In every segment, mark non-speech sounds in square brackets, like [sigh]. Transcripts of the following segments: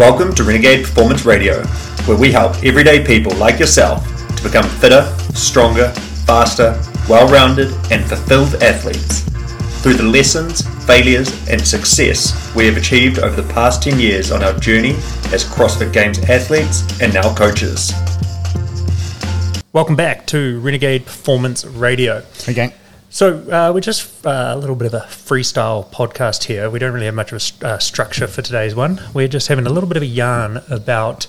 Welcome to Renegade Performance Radio, where we help everyday people like yourself to become fitter, stronger, faster, well rounded, and fulfilled athletes. Through the lessons, failures, and success we have achieved over the past 10 years on our journey as CrossFit Games athletes and now coaches. Welcome back to Renegade Performance Radio. Hey, gang. So uh, we're just uh, a little bit of a freestyle podcast here. We don't really have much of a st- uh, structure for today's one. We're just having a little bit of a yarn about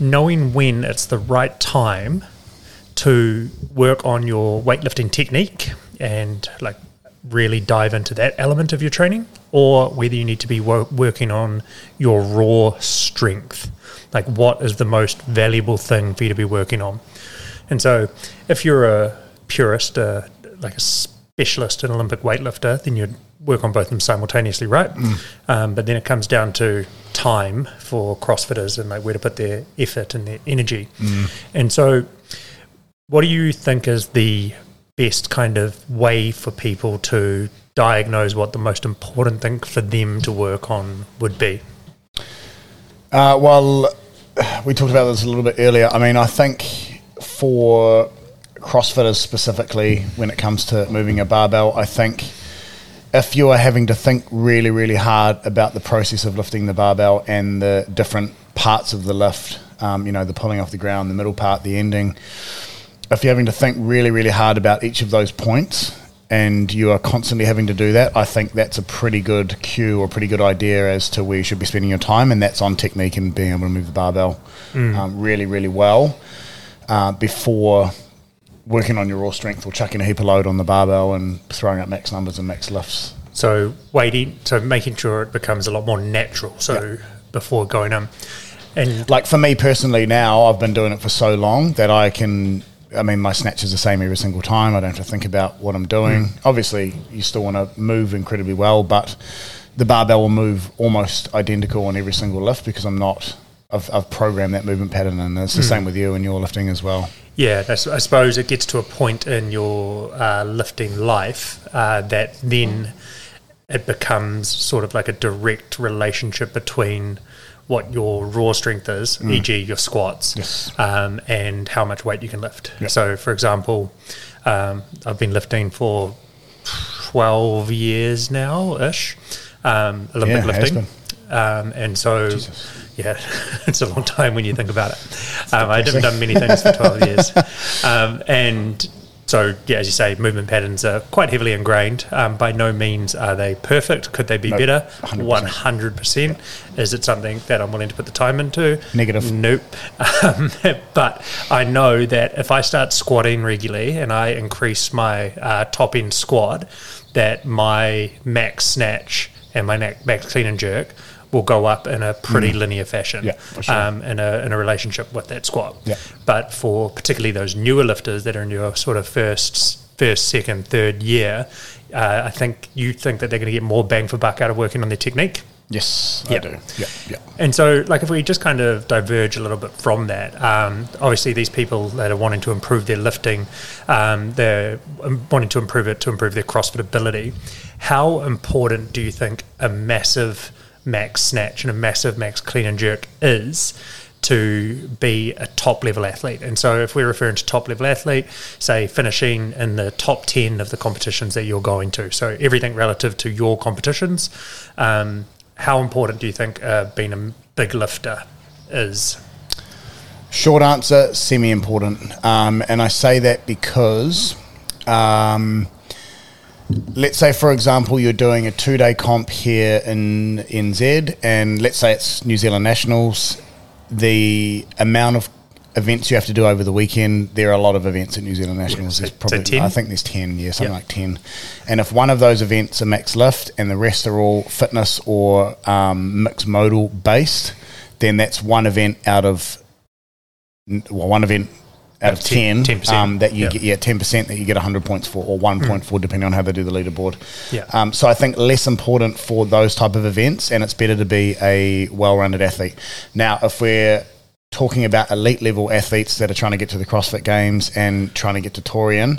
knowing when it's the right time to work on your weightlifting technique and like really dive into that element of your training, or whether you need to be wo- working on your raw strength. Like, what is the most valuable thing for you to be working on? And so, if you're a purist, uh, like a specialist, an Olympic weightlifter, then you'd work on both of them simultaneously, right? Mm. Um, but then it comes down to time for CrossFitters and like where to put their effort and their energy. Mm. And so, what do you think is the best kind of way for people to diagnose what the most important thing for them to work on would be? Uh, well, we talked about this a little bit earlier. I mean, I think for CrossFitters specifically, when it comes to moving a barbell, I think if you are having to think really, really hard about the process of lifting the barbell and the different parts of the lift, um, you know, the pulling off the ground, the middle part, the ending, if you're having to think really, really hard about each of those points and you are constantly having to do that, I think that's a pretty good cue or pretty good idea as to where you should be spending your time, and that's on technique and being able to move the barbell mm. um, really, really well uh, before working on your raw strength or chucking a heap of load on the barbell and throwing up max numbers and max lifts. So waiting, so making sure it becomes a lot more natural. So before going um, and like for me personally, now I've been doing it for so long that I can. I mean, my snatch is the same every single time. I don't have to think about what I'm doing. Mm. Obviously, you still want to move incredibly well, but the barbell will move almost identical on every single lift because I'm not. I've, I've programmed that movement pattern, and it's the mm. same with you and your lifting as well. Yeah, I suppose it gets to a point in your uh, lifting life uh, that then it becomes sort of like a direct relationship between what your raw strength is, mm. e.g., your squats, yes. um, and how much weight you can lift. Yep. So, for example, um, I've been lifting for 12 years now ish, um, Olympic yeah, lifting. Um, and so. Jesus yeah, [laughs] it's a long time when you think about it. Um, I haven't done many things for 12 [laughs] years. Um, and so, yeah, as you say, movement patterns are quite heavily ingrained. Um, by no means are they perfect. Could they be nope, better? 100%. 100%. Is it something that I'm willing to put the time into? Negative. Nope. [laughs] Um, but I know that if I start squatting regularly and I increase my uh, top end squat, that my max snatch and my max clean and jerk – will go up in a pretty mm. linear fashion yeah, sure. um, in, a, in a relationship with that squat. Yeah. But for particularly those newer lifters that are in your sort of first, first second, third year, uh, I think you think that they're going to get more bang for buck out of working on their technique. Yes, I do. Yeah, yeah. And so, like, if we just kind of diverge a little bit from that, um, obviously, these people that are wanting to improve their lifting, um, they're wanting to improve it to improve their CrossFit ability. How important do you think a massive max snatch and a massive max clean and jerk is to be a top level athlete. And so, if we're referring to top level athlete, say finishing in the top 10 of the competitions that you're going to, so everything relative to your competitions, um, how important do you think uh, being a big lifter is? Short answer semi important. Um, and I say that because. Um, let's say, for example, you're doing a two day comp here in NZ, and let's say it's New Zealand Nationals, the amount of events you have to do over the weekend, there are a lot of events at New Zealand Nationals. there's probably, I think there's 10, yeah, something yep. like 10. And if one of those events are max lift and the rest are all fitness or um, mixed modal based, then that's one event out of, well, one event out of 10, 10 um, that you get, yeah, 10% that you get 100 points for, or 1.4, mm. depending on how they do the leaderboard. Yeah. Um, so I think less important for those type of events, and it's better to be a well-rounded athlete. Now, if we're talking about elite level athletes that are trying to get to the CrossFit Games and trying to get to Torian,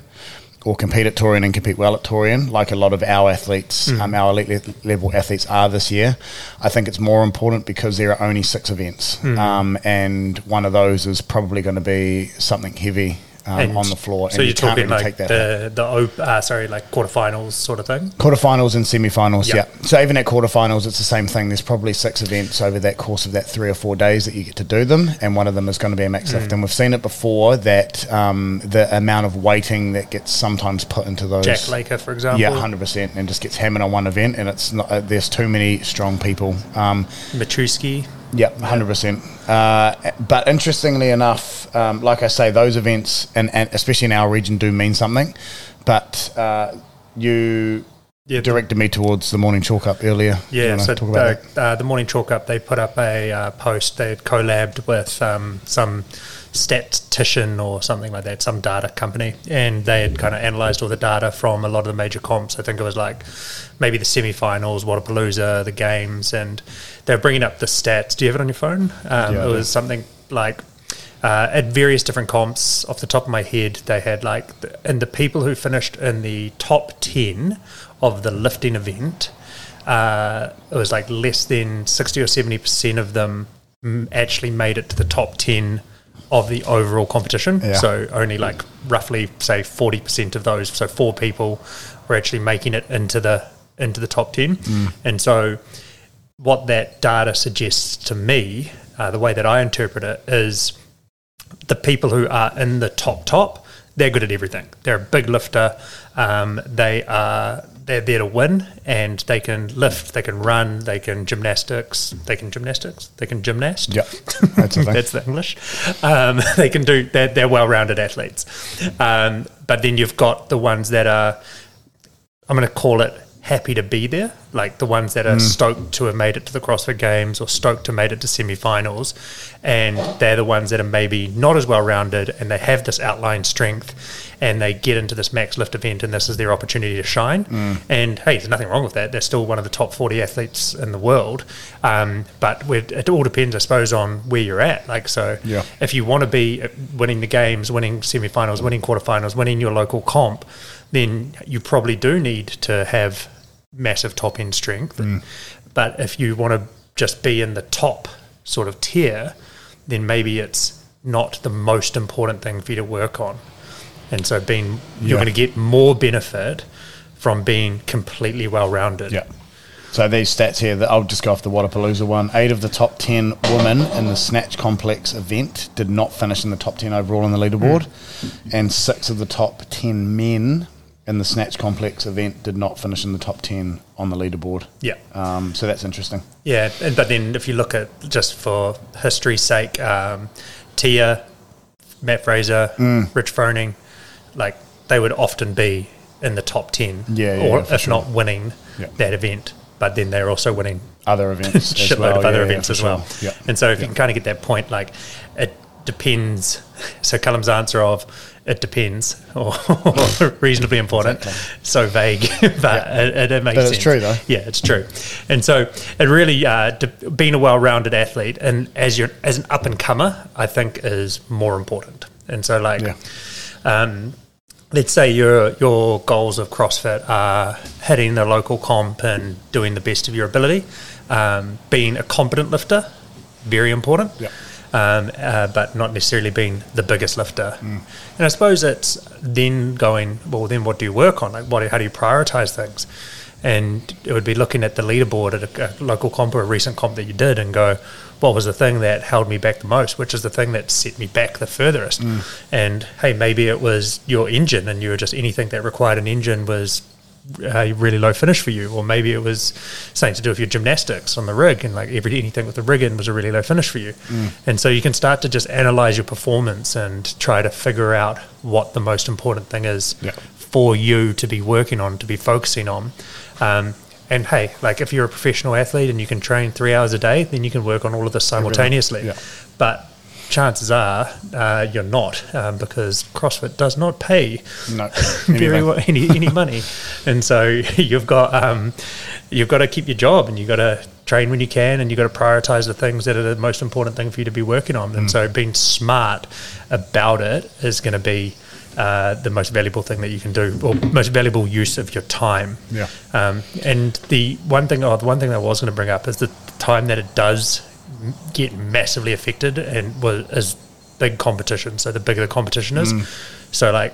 or compete at Torian and compete well at Torian, like a lot of our athletes, Mm. um, our elite le- level athletes are this year. I think it's more important because there are only six events, Mm. um, and one of those is probably going to be something heavy um, on the floor. So and you're you talking really like take that hit. the the op- uh, sorry, like quarterfinals sort of thing. Quarterfinals and semi-finals, Yeah. yeah. So even at quarterfinals, it's the same thing. There's probably six events over that course of that three or four days that you get to do them, and one of them is going to be a max Mm. lift. And we've seen it before that um, the amount of weighting that gets sometimes put into those. Jack Laker, for example. Yeah, hundred percent, and just gets hammered on one event, and it's not. Uh, there's too many strong people. Um, Machuski. Yeah, hundred percent. Uh, but interestingly enough, um, like I say, those events, and, and especially in our region, do mean something. But uh, you Yeah, directed me towards the morning chalk up earlier. Yeah, so talk about the, uh, the Morning Chalk Up, they put up a uh, post. They had collabed with um, some statistician or something like that, some data company, and they had kind of analysed all the data from a lot of the major comps. I think it was like maybe the semi-finals, Wadapalooza, the games, and they were bringing up the stats. Do you have it on your phone? Um, Yeah, it was something like uh, at various different comps. Off the top of my head, they had like, the, and the people who finished in the top ten of the lifting event, uh, it was like less than sixty or seventy percent of them mm, actually made it to the top ten of the overall competition. Yeah. So only like roughly say forty percent of those, so four people were actually making it into the into the top ten, and so what that data suggests to me, uh, the way that I interpret it, is the people who are in the top top, they're good at everything. They're a big lifter. Um, they are they're there to win, and they can lift, they can run, they can gymnastics, they can gymnastics, they can gymnast. Yeah, [laughs] that's the. That's the English. Um, [laughs] they can do. They're, they're well-rounded athletes. Um, but then you've got the ones that are. I'm going to call it happy to be there, like the ones that are mm. stoked to have made it to the CrossFit Games or stoked to have made it to semi-finals, and they're the ones that are maybe not as well-rounded and they have this outline strength, and they get into this max lift event and this is their opportunity to shine. Mm. And hey, there's nothing wrong with that. They're still one of the top 40 athletes in the world, um, but it all depends, I suppose, on where you're at. Like so, Yeah. if you want to be uh, winning the games, winning semi-finals, winning quarterfinals, winning your local comp, then you probably do need to have massive top end strength. Mm. But if you want to just be in the top sort of tier, then maybe it's not the most important thing for you to work on. And so being you're going to get more benefit from being completely well rounded. Yeah. So these stats here, that I'll just go off the Wadapalooza one. Eight of the top ten women in the Snatch Complex event did not finish in the top ten overall on the leaderboard, mm. and six of the top ten men in the Snatch Complex event did not finish in the top ten on the leaderboard. Yeah. Um, so that's interesting. Yeah, and, but then if you look at just for history's sake, um, Tia, Matt Fraser, Mm. Rich Froning, like they would often be in the top ten, Yeah, yeah, or if sure. not winning Yeah. that event. But then they're also winning Other [laughs] events, shitload well. of other yeah, events as sure. well. Yeah. And so if you can kind of get that point, like it depends. [laughs] So Callum's answer of it depends, [laughs] or, reasonably important, so vague, [laughs] but it, it, makes But it's sense. true, though. Yeah, it's true. And so it really, uh, de- being a well-rounded athlete and as you're as an up and comer, I think is more important. And so like. Yeah. Um, let's say your your goals of CrossFit are hitting the local comp and doing the best of your ability, um, being a competent lifter, very important. Yeah. Um, uh, but not necessarily being the biggest lifter. And I suppose it's then going, well, then what do you work on? Like, what, how do you prioritize things? And it would be looking at the leaderboard at a, a local comp or a recent comp that you did and go, what was the thing that held me back the most? Which is the thing that set me back the furthest? And hey, maybe it was your engine and you were just anything that required an engine was a really low finish for you, or maybe it was something to do with your gymnastics on the rig, and like every anything with the rig in was a really low finish for you. And so you can start to just analyze your performance and try to figure out what the most important thing is Yeah. for you to be working on, to be focusing on. Um, and hey, like if you're a professional athlete and you can train three hours a day, then you can work on all of this simultaneously. Yeah. But chances are uh, you're not um, because CrossFit does not pay No. [laughs] very well any, any money, and so [laughs] you've got um, you've got to keep your job, and you've got to train when you can, and you've got to prioritize the things that are the most important thing for you to be working on. Mm. And so being smart about it is going to be uh, the most valuable thing that you can do, or most valuable use of your time. Yeah. Um, and the one thing, oh, the one thing that I was going to bring up is the time that it does get massively affected, and was is big competition. So the bigger the competition is, so like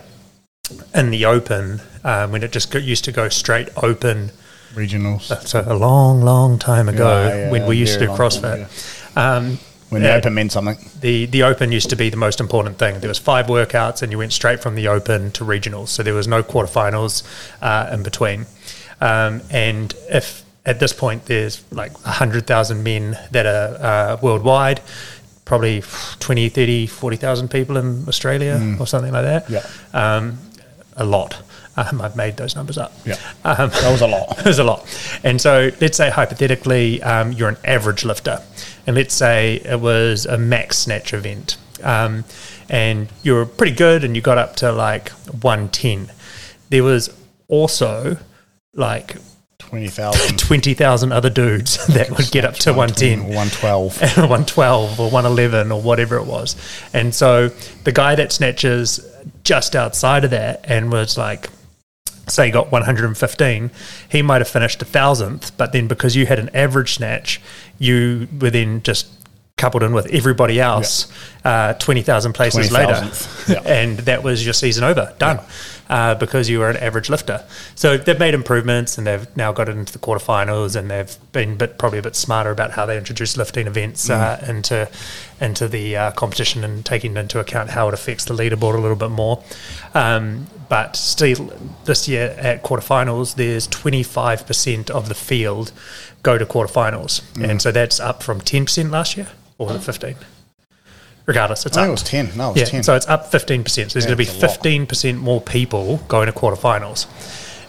in the open, um, when it just go, used to go straight open. Regionals. So a long, long time ago, Yeah, yeah, when we used to do long time CrossFit, um, when the yeah. open meant something. the the open used to be the most important thing. There was five workouts, and you went straight from the open to regionals. So there was no quarterfinals uh, in between. Um, and if at this point there's like hundred thousand men that are uh, worldwide, probably 20, 30, 40,000 people in Australia or something like that. Yeah. Um, a lot. Um, I've made those numbers up. Yeah. Um, That was a lot. [laughs] it was a lot. And so let's say hypothetically um, you're an average lifter, and let's say it was a max snatch event, um, and you were pretty good, and you got up to like 110. There was also like 20,000. [laughs] 20,000 other dudes [laughs] that would get up to 110. 112. [laughs] 112 or 111 or whatever it was. And so the guy that snatches just outside of that and was like, say, he got 115, he might have finished a thousandth, but then because you had an average snatch, you were then just coupled in with everybody else uh, 20,000 places later. [laughs] yeah. and that was your season over, done. Uh, because you were an average lifter. So they've made improvements and they've now got it into the quarterfinals and they've been bit, probably a bit smarter about how they introduce lifting events uh, into into the uh, competition and taking into account how it affects the leaderboard a little bit more. Um, but still, this year at quarterfinals, there's 25% of the field go to quarterfinals. And so that's up from 10% last year, or was it 15? Regardless, it's I up. it was 10. No, it was Yeah, 10. so it's up 15%. So there's going to be it's a lot. 15% more people going to quarterfinals.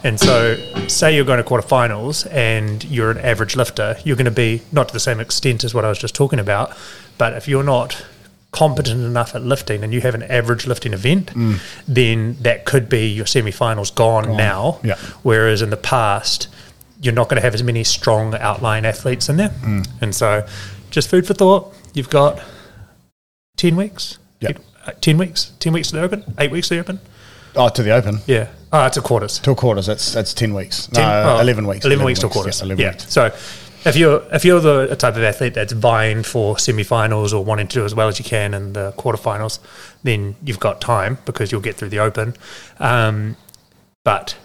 And so, [coughs] say you're going to quarterfinals and you're an average lifter, you're going to be not to the same extent as what I was just talking about, but if you're not competent enough at lifting and you have an average lifting event, Mm. then that could be your semi-finals gone, now. Yeah. Whereas in the past, you're not going to have as many strong outline athletes in there. Mm. And so, just food for thought. You've got 10 weeks. Yeah. Eight- uh, 10 weeks. 10 weeks to the open. Eight weeks to the open. oh, to the open. Yeah. Oh, it's a quarters. Till quarters, that's that's 10 weeks. 10 no, oh, 11 weeks. 11 weeks to quarters. Yeah, Yeah. 11 weeks. So if you're if you're the type of athlete that's vying for semi-finals or wanting to do as well as you can in the quarterfinals, then you've got time because you'll get through the open. Um, but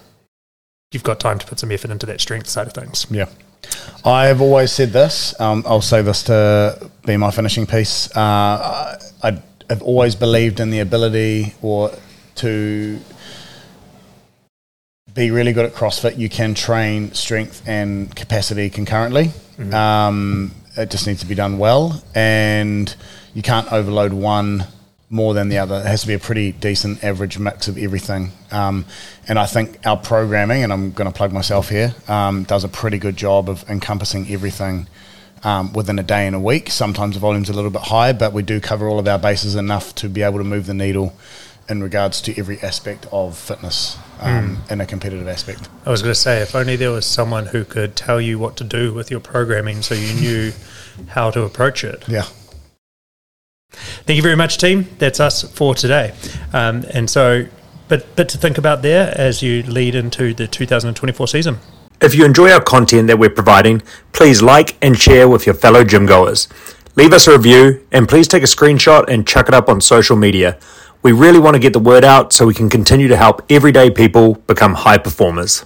you've got time to put some effort into that strength side of things. Yeah. I've always said this. Um, I'll say this to be my finishing piece. Uh, I, I've always believed in the ability or to be really good at CrossFit. You can train strength and capacity concurrently. Um, it just needs to be done well, and you can't overload one more than the other. It has to be a pretty decent average mix of everything. Um, and I think our programming, and I'm going to plug myself here, um, does a pretty good job of encompassing everything um, within a day and a week. Sometimes the volume's a little bit high, but we do cover all of our bases enough to be able to move the needle in regards to every aspect of fitness um, in a competitive aspect. I was going to say, if only there was someone who could tell you what to do with your programming so you knew how to approach it. Yeah. Thank you very much, team. That's us for today. Um, and so, but, but to think about there as you lead into the 2024 season. If you enjoy our content that we're providing, please like and share with your fellow gym goers. Leave us a review and please take a screenshot and chuck it up on social media. We really want to get the word out so we can continue to help everyday people become high performers.